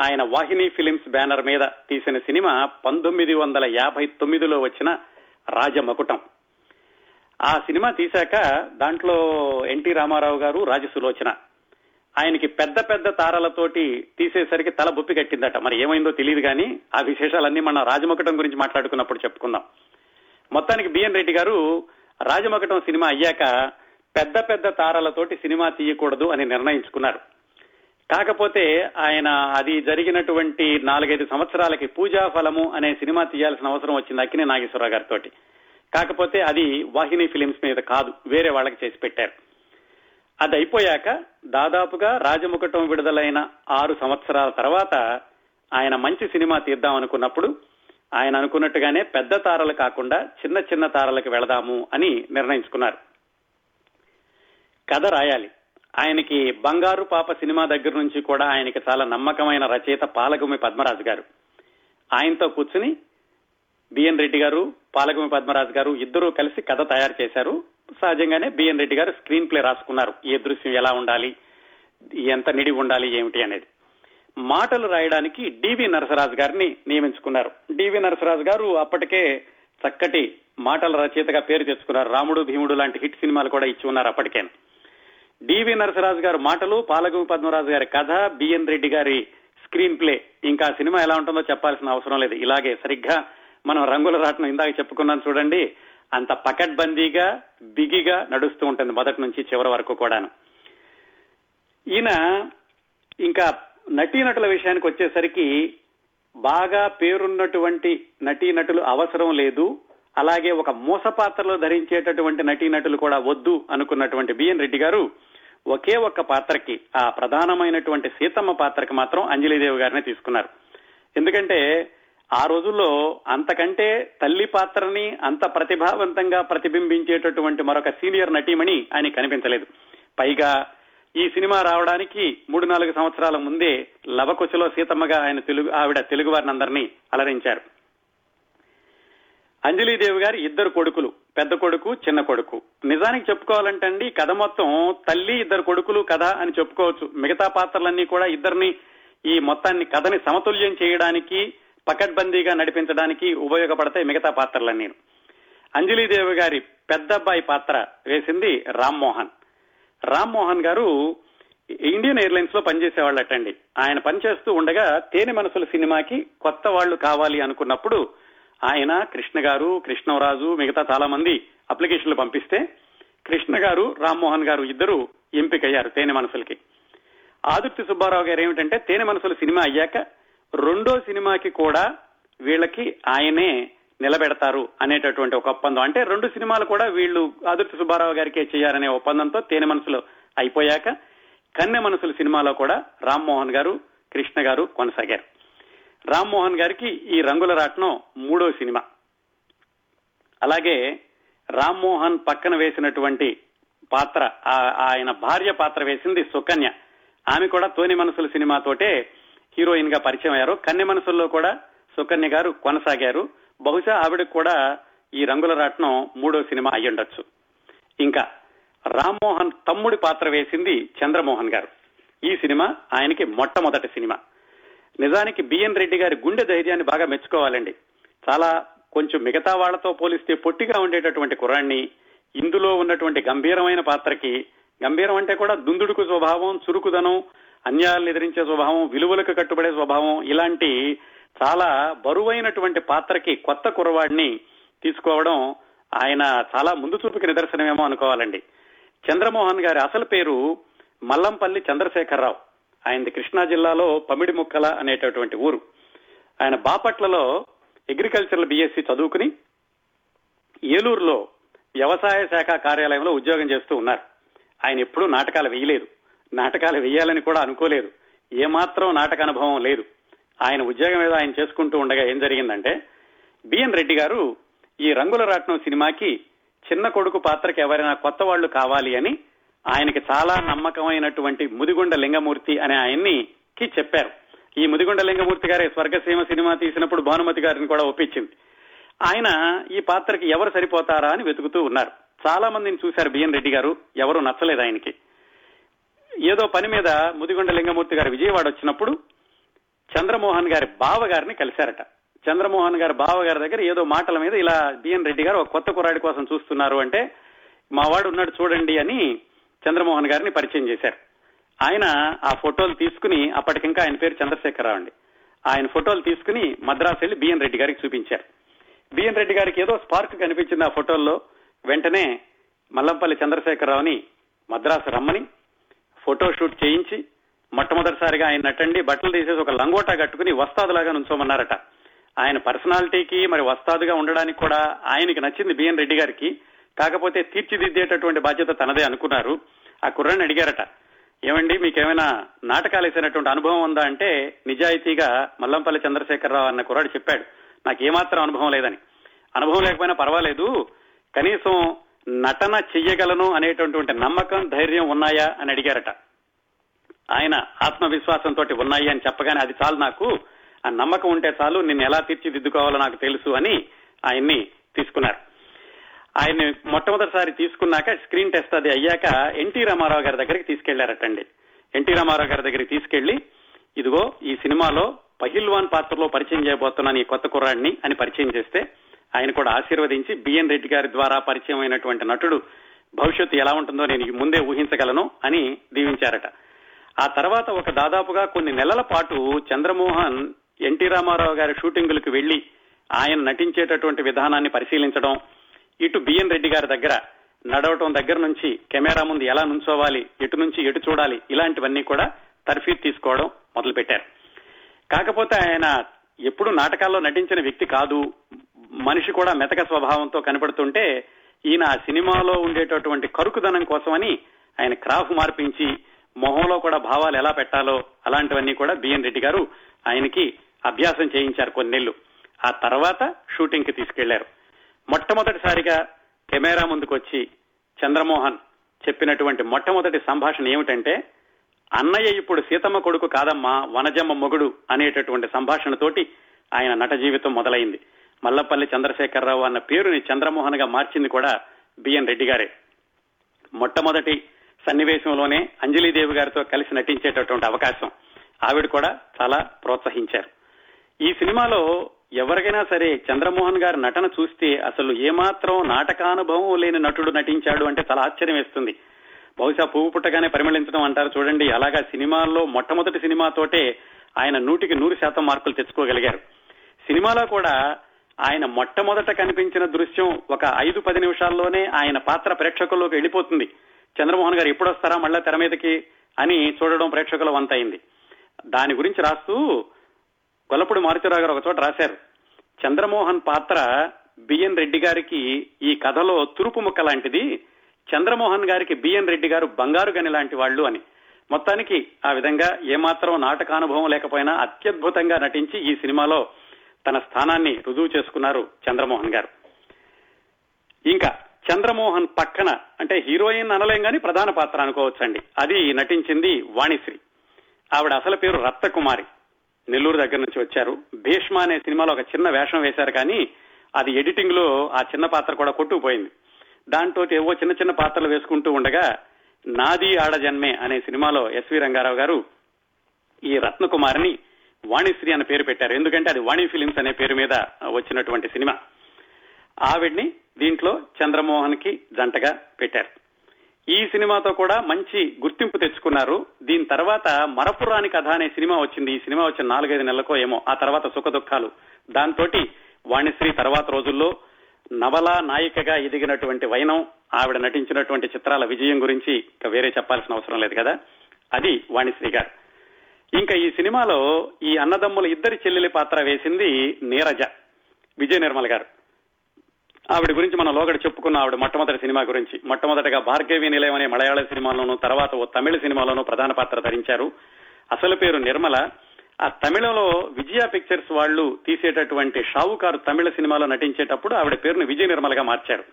ఆయన వాహిని ఫిలిమ్స్ బ్యానర్ మీద తీసిన సినిమా పంతొమ్మిది వందల యాభై తొమ్మిదిలో వచ్చిన రాజమకుటం. ఆ సినిమా తీశాక దాంట్లో ఎన్టీ రామారావు గారు రాజసులోచన ఆయనకి పెద్ద పెద్ద తారలతోటి తీసేసరికి తల బొప్పి కట్టిందట. మరి ఏమైందో తెలియదు కానీ ఆ విశేషాలన్నీ మన రాజమకుటం గురించి మాట్లాడుకున్నప్పుడు చెప్పుకుందాం. మొత్తానికి బిఎన్ రెడ్డి గారు రాజమకుటం సినిమా అయ్యాక పెద్ద పెద్ద తారలతోటి సినిమా తీయకూడదు అని నిర్ణయించుకున్నారు. కాకపోతే ఆయన అది జరిగినటువంటి నాలుగైదు సంవత్సరాలకి పూజా ఫలము అనే సినిమా తీయాల్సిన అవసరం వచ్చింది అక్కినే నాగేశ్వరరావు గారితో కాకపోతే అది వాహిని ఫిలిమ్స్ మీద కాదు వేరే వాళ్ళకి చేసి పెట్టారు. అది అయిపోయాక దాదాపుగా రాజముకుటం విడుదలైన ఆరు సంవత్సరాల తర్వాత ఆయన మంచి సినిమా తీద్దాం అనుకున్నప్పుడు ఆయన అనుకున్నట్టుగానే పెద్ద తారలు కాకుండా చిన్న చిన్న తారలకు వెళదాము అని నిర్ణయించుకున్నారు. కథ రాయాలి. ఆయనకి బంగారు పాప సినిమా దగ్గర నుంచి కూడా ఆయనకి చాలా నమ్మకమైన రచయిత పాలగుమి పద్మరాజు గారు. ఆయనతో కూర్చుని బిఎన్ రెడ్డి గారు పాలగుమి పద్మరాజు గారు ఇద్దరూ కలిసి కథ తయారు చేశారు. సహజంగానే బిఎన్ రెడ్డి గారు స్క్రీన్ ప్లే రాసుకున్నారు. ఏ దృశ్యం ఎలా ఉండాలి? ఎంత నిడి ఉండాలి? ఏమిటి అనేది. మాటలు రాయడానికి డివి నరసరాజు గారిని నియమించుకున్నారు. డివి నరసరాజు గారు అప్పటికే చక్కటి మాటల రచయితగా పేరు తెచ్చుకున్నారు. రాముడు భీముడు లాంటి హిట్ సినిమాలు కూడా ఇచ్చి ఉన్నారు అప్పటికే. డివి నరసరాజు గారు మాటలు పాలగుమి పద్మరాజు గారి కథ బిఎన్ రెడ్డి గారి స్క్రీన్ ప్లే. ఇంకా సినిమా ఎలా ఉంటుందో చెప్పాల్సిన అవసరం లేదు. ఇలాగే సరిగ్గా మనం రంగుల రాట్నం ఇందాక చెప్పుకున్నాను చూడండి అంత పకడ్బందీగా బిగిగా నడుస్తూ ఉంటుంది మొదటి నుంచి చివరి వరకు కూడాను. ఈయన ఇంకా నటీనటుల విషయానికి వచ్చేసరికి బాగా పేరున్నటువంటి నటీనటులు అవసరం లేదు అలాగే ఒక మూస పాత్రలో ధరించేటటువంటి నటీనటులు కూడా వద్దు అనుకున్నటువంటి బిఎన్ రెడ్డి గారు ఒకే ఒక్క పాత్రకి ఆ ప్రధానమైనటువంటి సీతమ్మ పాత్రకి మాత్రం అంజలిదేవి గారిని తీసుకున్నారు. ఎందుకంటే ఆ రోజుల్లో అంతకంటే తల్లి పాత్రని అంత ప్రతిభావంతంగా ప్రతిబింబించేటటువంటి మరొక సీనియర్ నటీమణి ఆయన కనిపించలేదు. పైగా ఈ సినిమా రావడానికి మూడు నాలుగు సంవత్సరాల ముందే లవకుశలో సీతమ్మగా ఆయన తెలుగు ఆవిడ తెలుగు వారిని అందరినీ అలరించారు. అంజలీదేవి గారి ఇద్దరు కొడుకులు పెద్ద కొడుకు చిన్న కొడుకు. నిజానికి చెప్పుకోవాలంటే అండి కథ మొత్తం తల్లి ఇద్దరు కొడుకులు కథ అని చెప్పుకోవచ్చు. మిగతా పాత్రలన్నీ కూడా ఇద్దరిని ఈ మొత్తాన్ని కథని సమతుల్యం చేయడానికి పకడ్బందీగా నడిపించడానికి ఉపయోగపడతాయి మిగతా పాత్రలన్నీ. అంజలీదేవి గారి పెద్ద అబ్బాయి పాత్ర వేసింది రామ్మోహన్ రామ్మోహన్ గారు ఇండియన్ ఎయిర్లైన్స్లో పనిచేసేవాళ్ళటండి. ఆయన పనిచేస్తూ ఉండగా తేనె మనసుల సినిమాకి కొత్త వాళ్ళు కావాలి అనుకున్నప్పుడు ఆయన కృష్ణ గారు కృష్ణరాజు మిగతా చాలా మంది అప్లికేషన్లు పంపిస్తే కృష్ణ గారు రామ్మోహన్ గారు ఇద్దరు ఎంపికయ్యారు తేనె మనసులకి. ఆదుర్తి సుబ్బారావు గారు ఏమిటంటే తేనె మనసుల సినిమా అయ్యాక రెండో సినిమాకి కూడా వీళ్ళకి ఆయనే నిలబెడతారు అనేటటువంటి ఒక ఒప్పందం. అంటే రెండు సినిమాలు కూడా వీళ్ళు ఆదుర్తి సుబ్బారావు గారికే చేయాలనే ఒప్పందంతో తేనె మనసులు అయిపోయాక కన్నె మనసుల సినిమాలో కూడా రామ్మోహన్ గారు కృష్ణ గారు కొనసాగారు. రామ్మోహన్ గారికి ఈ రంగుల రాట్నం మూడో సినిమా. అలాగే రామ్మోహన్ పక్కన వేసినటువంటి పాత్ర ఆయన భార్య పాత్ర వేసింది సుకన్య. ఆమె కూడా తోని మనసుల సినిమాతోటే హీరోయిన్గా పరిచయం అయ్యారు. కన్నె మనసుల్లో కూడా సుకన్య గారు కొనసాగారు. బహుశా ఆవిడకు కూడా ఈ రంగుల రాట్నం మూడో సినిమా అయ్యుండొచ్చు ఇంకా రామ్మోహన్ తమ్ముడి పాత్ర వేసింది చంద్రమోహన్ గారు. ఈ సినిమా ఆయనకి మొట్టమొదటి సినిమా. నిజానికి బిఎన్ రెడ్డి గారి గుండె ధైర్యాన్ని బాగా మెచ్చుకోవాలండి. చాలా కొంచెం మిగతా వాళ్ళతో పోలిస్తే పొట్టిగా ఉండేటటువంటి కురాణ్ణి ఇందులో ఉన్నటువంటి గంభీరమైన పాత్రకి గంభీరం అంటే కూడా దుందుడుకు స్వభావం చురుకుదనం అన్యాయాలను ఎదిరించే స్వభావం విలువలకు కట్టుబడే స్వభావం ఇలాంటి చాలా బరువైనటువంటి పాత్రకి కొత్త కురవాడిని తీసుకోవడం ఆయన చాలా ముందు చూపుకి నిదర్శనమేమో అనుకోవాలండి. చంద్రమోహన్ గారి అసలు పేరు మల్లంపల్లి చంద్రశేఖరరావు. ఆయనది కృష్ణా జిల్లాలో పమిడి ముక్కల అనేటటువంటి ఊరు. ఆయన బాపట్లలో అగ్రికల్చరల్ బీఎస్సీ చదువుకుని ఏలూరులో వ్యవసాయ శాఖ కార్యాలయంలో ఉద్యోగం చేస్తూ ఉన్నారు. ఆయన ఎప్పుడూ నాటకాలు వేయలేదు. నాటకాలు వేయాలని కూడా అనుకోలేదు. ఏమాత్రం నాటక అనుభవం లేదు. ఆయన ఉద్యోగం మీద ఆయన చేసుకుంటూ ఉండగా ఏం జరిగిందంటే బిఎన్ రెడ్డి గారు ఈ రంగుల రాట్నం సినిమాకి చిన్న కొడుకు పాత్రకి ఎవరైనా కొత్త వాళ్ళు కావాలి అని ఆయనకి చాలా నమ్మకమైనటువంటి ముదిగుండ లింగమూర్తి అనే ఆయన్ని కి చెప్పారు. ఈ ముదిగుండ లింగమూర్తి గారే స్వర్గసీమ సినిమా తీసినప్పుడు భానుమతి గారిని కూడా ఒప్పించింది. ఆయన ఈ పాత్రకి ఎవరు సరిపోతారా అని వెతుకుతూ ఉన్నారు. చాలా మందిని చూశారు బిఎన్ రెడ్డి గారు. ఎవరు నచ్చలేదు ఆయనకి. ఏదో పని మీద ముదిగొండ లింగమూర్తి గారు విజయవాడ వచ్చినప్పుడు చంద్రమోహన్ గారి బావ గారిని కలిశారట. చంద్రమోహన్ గారి బావ గారి దగ్గర ఏదో మాటల మీద ఇలా బిఎన్ రెడ్డి గారు ఒక కొత్త కురాడి కోసం చూస్తున్నారు అంటే మా వాడు ఉన్నాడు చూడండి అని చంద్రమోహన్ గారిని పరిచయం చేశారు. ఆయన ఆ ఫోటోలు తీసుకుని అప్పటికింకా ఆయన పేరు చంద్రశేఖరరావు అండి. ఆయన ఫోటోలు తీసుకుని మద్రాసు వెళ్ళి బిఎన్ రెడ్డి గారికి చూపించారు. బిఎన్ రెడ్డి గారికి ఏదో స్పార్క్ కనిపించింది ఆ ఫోటోల్లో వెంటనే మల్లంపల్లి చంద్రశేఖరరావుని మద్రాసు రమ్మని ఫోటో షూట్ చేయించి మొట్టమొదటిసారిగా ఆయన నటండి బట్టలు తీసేసి ఒక లంగోటా కట్టుకుని వస్తాదులాగా నుంచోమన్నారట. ఆయన పర్సనాలిటీకి మరి వస్తాదుగా ఉండడానికి కూడా ఆయనకి నచ్చింది బిఎన్ రెడ్డి గారికి. కాకపోతే తీర్చిదిద్దేటటువంటి బాధ్యత తనదే అనుకున్నారు. ఆ కుర్రాన్ని అడిగారట ఏమండి మీకేమైనా నాటకాలు వేసినటువంటి అనుభవం ఉందా? అంటే నిజాయితీగా మల్లంపల్లి చంద్రశేఖరరావు అన్న కుర్రాడు చెప్పాడు నాకు ఏమాత్రం అనుభవం లేదని. అనుభవం లేకపోయినా పర్వాలేదు కనీసం నటన చెయ్యగలను అనేటటువంటి నమ్మకం ధైర్యం ఉన్నాయా అని అడిగారట. ఆయన ఆత్మవిశ్వాసంతో ఉన్నాయి అని చెప్పగానే అది చాలు నాకు. ఆ నమ్మకం ఉంటే చాలు నిన్ను ఎలా తీర్చిదిద్దుకోవాలో నాకు తెలుసు అని ఆయన్ని తీసుకున్నారు. ఆయన్ని మొట్టమొదటిసారి తీసుకున్నాక స్క్రీన్ టెస్ట్ అది అయ్యాక ఎన్టీ రామారావు గారి దగ్గరికి తీసుకెళ్ళారటండి. ఎన్టీ రామారావు గారి దగ్గరికి తీసుకెళ్ళి ఇదిగో ఈ సినిమాలో పహిల్వాన్ పాత్రలో పరిచయం చేయబోతున్నాను ఈ కొత్త కుర్రాడిని అని పరిచయం చేస్తే ఆయన కూడా ఆశీర్వదించి బిఎన్ రెడ్డి గారి ద్వారా పరిచయం అయినటువంటి నటుడు భవిష్యత్తు ఎలా ఉంటుందో నేను ముందే ఊహించగలను అని దీవించారట. ఆ తర్వాత ఒక దాదాపుగా కొన్ని నెలల పాటు చంద్రమోహన్ ఎన్టీ రామారావు గారి షూటింగులకు వెళ్ళి ఆయన నటించేటటువంటి విధానాన్ని పరిశీలించడం ఇటు బిఎన్ రెడ్డి గారి దగ్గర నడవటం దగ్గర నుంచి కెమెరా ముందు ఎలా నుంచోవాలి ఎటు నుంచి ఎటు చూడాలి ఇలాంటివన్నీ కూడా తర్ఫీదు తీసుకోవడం మొదలు పెట్టారు కాకపోతే ఆయన ఎప్పుడు నాటకాల్లో నటించిన వ్యక్తి కాదు మనిషి కూడా మెతక స్వభావంతో కనపడుతుంటే ఈయన ఆ సినిమాలో ఉండేటటువంటి కరుకుదనం కోసమని ఆయన క్రాఫ్ మార్పించి మొహంలో కూడా భావాలు ఎలా పెట్టాలో అలాంటివన్నీ కూడా బిఎన్ రెడ్డి గారు ఆయనకి అభ్యాసం చేయించారు కొన్నేళ్ళు ఆ తర్వాత షూటింగ్కి తీసుకెళ్ళారు. మొట్టమొదటిసారిగా కెమెరా ముందుకు వచ్చి చంద్రమోహన్ చెప్పినటువంటి మొట్టమొదటి సంభాషణ ఏమిటంటే అన్నయ్య ఇప్పుడు సీతమ్మ కొడుకు కాదమ్మా వనజమ్మ మొగుడు అనేటటువంటి సంభాషణతోటి ఆయన నట జీవితం మొదలైంది. మల్లపల్లి చంద్రశేఖరరావు అన్న పేరుని చంద్రమోహన్గా మార్చింది కూడా బిఎన్ రెడ్డి గారే. మొట్టమొదటి సన్నివేశంలోనే అంజలీదేవి గారితో కలిసి నటించేటటువంటి అవకాశం ఆవిడ కూడా చాలా ప్రోత్సహించారు. ఈ సినిమాలో ఎవరికైనా సరే చంద్రమోహన్ గారి నటన చూస్తే అసలు ఏమాత్రం నాటకానుభవం లేని నటుడు నటించాడు అంటే చాలా ఆశ్చర్యం వేస్తుంది. బహుశా పువ్వు పుట్టగానే పరిమళించడం అంటారు చూడండి. అలాగా సినిమాల్లో మొట్టమొదటి సినిమాతోటే ఆయన నూటికి నూరు శాతం మార్కులు తెచ్చుకోగలిగారు. సినిమాలో కూడా ఆయన మొట్టమొదట కనిపించిన దృశ్యం ఒక ఐదు పది నిమిషాల్లోనే ఆయన పాత్ర ప్రేక్షకుల్లోకి వెళ్ళిపోతుంది. చంద్రమోహన్ గారు ఎప్పుడు వస్తారా మళ్ళా తెర మీదకి అని చూడడం ప్రేక్షకుల వంతైంది. దాని గురించి రాస్తూ గొల్లపూడి మారుతిరావు గారు ఒక చోట రాశారు. చంద్రమోహన్ పాత్ర బిఎన్ రెడ్డి గారికి ఈ కథలో తురుపు ముక్క లాంటిది చంద్రమోహన్ గారికి బిఎన్ రెడ్డి గారు బంగారు గని లాంటి వాళ్ళు అని. మొత్తానికి ఆ విధంగా ఏమాత్రం నాటకానుభవం లేకపోయినా అత్యద్భుతంగా నటించి ఈ సినిమాలో తన స్థానాన్ని రుజువు చేసుకున్నారు చంద్రమోహన్ గారు. ఇంకా చంద్రమోహన్ పక్కన అంటే హీరోయిన్ అనలేం గాని ప్రధాన పాత్ర అనుకోవచ్చండి. అది నటించింది వాణిశ్రీ. ఆవిడ అసలు పేరు రత్నకుమారి. నెల్లూరు దగ్గర నుంచి వచ్చారు. భీష్మ అనే సినిమాలో ఒక చిన్న వేషం వేశారు కానీ అది ఎడిటింగ్లో ఆ చిన్న పాత్ర కూడా కొట్టుకుపోయింది. దాంతో ఏవో చిన్న చిన్న పాత్రలు వేసుకుంటూ ఉండగా నాది ఆడజన్మే అనే సినిమాలో ఎస్వి రంగారావు గారు ఈ రత్నకుమారిని వాణిశ్రీ అనే పేరు పెట్టారు. ఎందుకంటే అది వాణి ఫిలిమ్స్ అనే పేరు మీద వచ్చినటువంటి సినిమా. ఆవిడ్ని దీంట్లో చంద్రమోహన్కి జంటగా పెట్టారు. ఈ సినిమాతో కూడా మంచి గుర్తింపు తెచ్చుకున్నారు. దీని తర్వాత మరపురాని కథ అనే సినిమా వచ్చింది. ఈ సినిమా వచ్చిన నాలుగైదు నెలలకో ఏమో. ఆ తర్వాత సుఖ దుఃఖాలు. దాంతో వాణిశ్రీ తర్వాత రోజుల్లో నవల నాయికగా ఎదిగినటువంటి వైనం ఆవిడ నటించినటువంటి చిత్రాల విజయం గురించి ఇంకా వేరే చెప్పాల్సిన అవసరం లేదు కదా? అది వాణిశ్రీ గారు. ఇంకా ఈ సినిమాలో ఈ అన్నదమ్ముల ఇద్దరి చెల్లెలి పాత్ర వేసింది నీరజ విజయ నిర్మల్ గారు. ఆవిడ గురించి మనం లోగడ చెప్పుకున్న ఆవిడ మొట్టమొదటి సినిమా గురించి. మొట్టమొదటిగా భార్గవి నిలయం అనే మలయాళ సినిమాలోను తర్వాత ఓ తమిళ సినిమాలోనూ ప్రధాన పాత్ర ధరించారు. అసలు పేరు నిర్మల. ఆ తమిళంలో విజయ పిక్చర్స్ వాళ్ళు తీసేటటువంటి షావుకారు తమిళ సినిమాలో నటించేటప్పుడు ఆవిడ పేరును విజయ నిర్మలగా మార్చారు.